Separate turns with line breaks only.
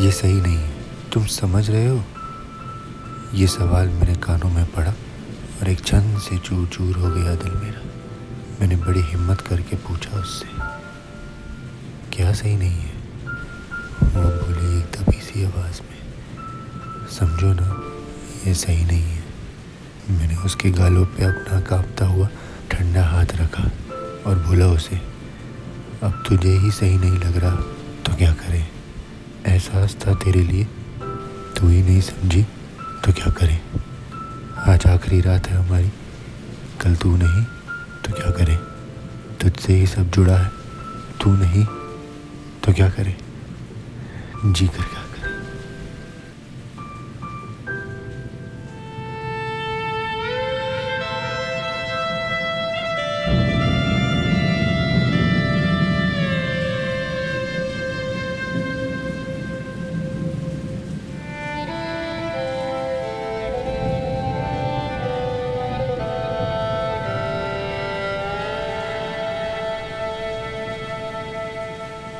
ये सही नहीं। है तुम समझ रहे हो? ये सवाल मेरे कानों में पड़ा और एक चंद से चूर चूर हो गया दिल मेरा। मैंने बड़ी हिम्मत करके पूछा उससे, क्या सही नहीं है? वो बोली एक दबी सी आवाज़ में, समझो ना, ये सही नहीं है। मैंने उसके गालों पे अपना कांपता हुआ ठंडा हाथ रखा और बोला उसे, अब तुझे ही सही नहीं लग रहा तो क्या करें? एहसास था तेरे लिए। तू ही नहीं समझी तो क्या करें? आज आखिरी रात है हमारी, कल तू नहीं तो क्या करें? तुझसे ही सब जुड़ा है, तू नहीं तो क्या करें? जी कर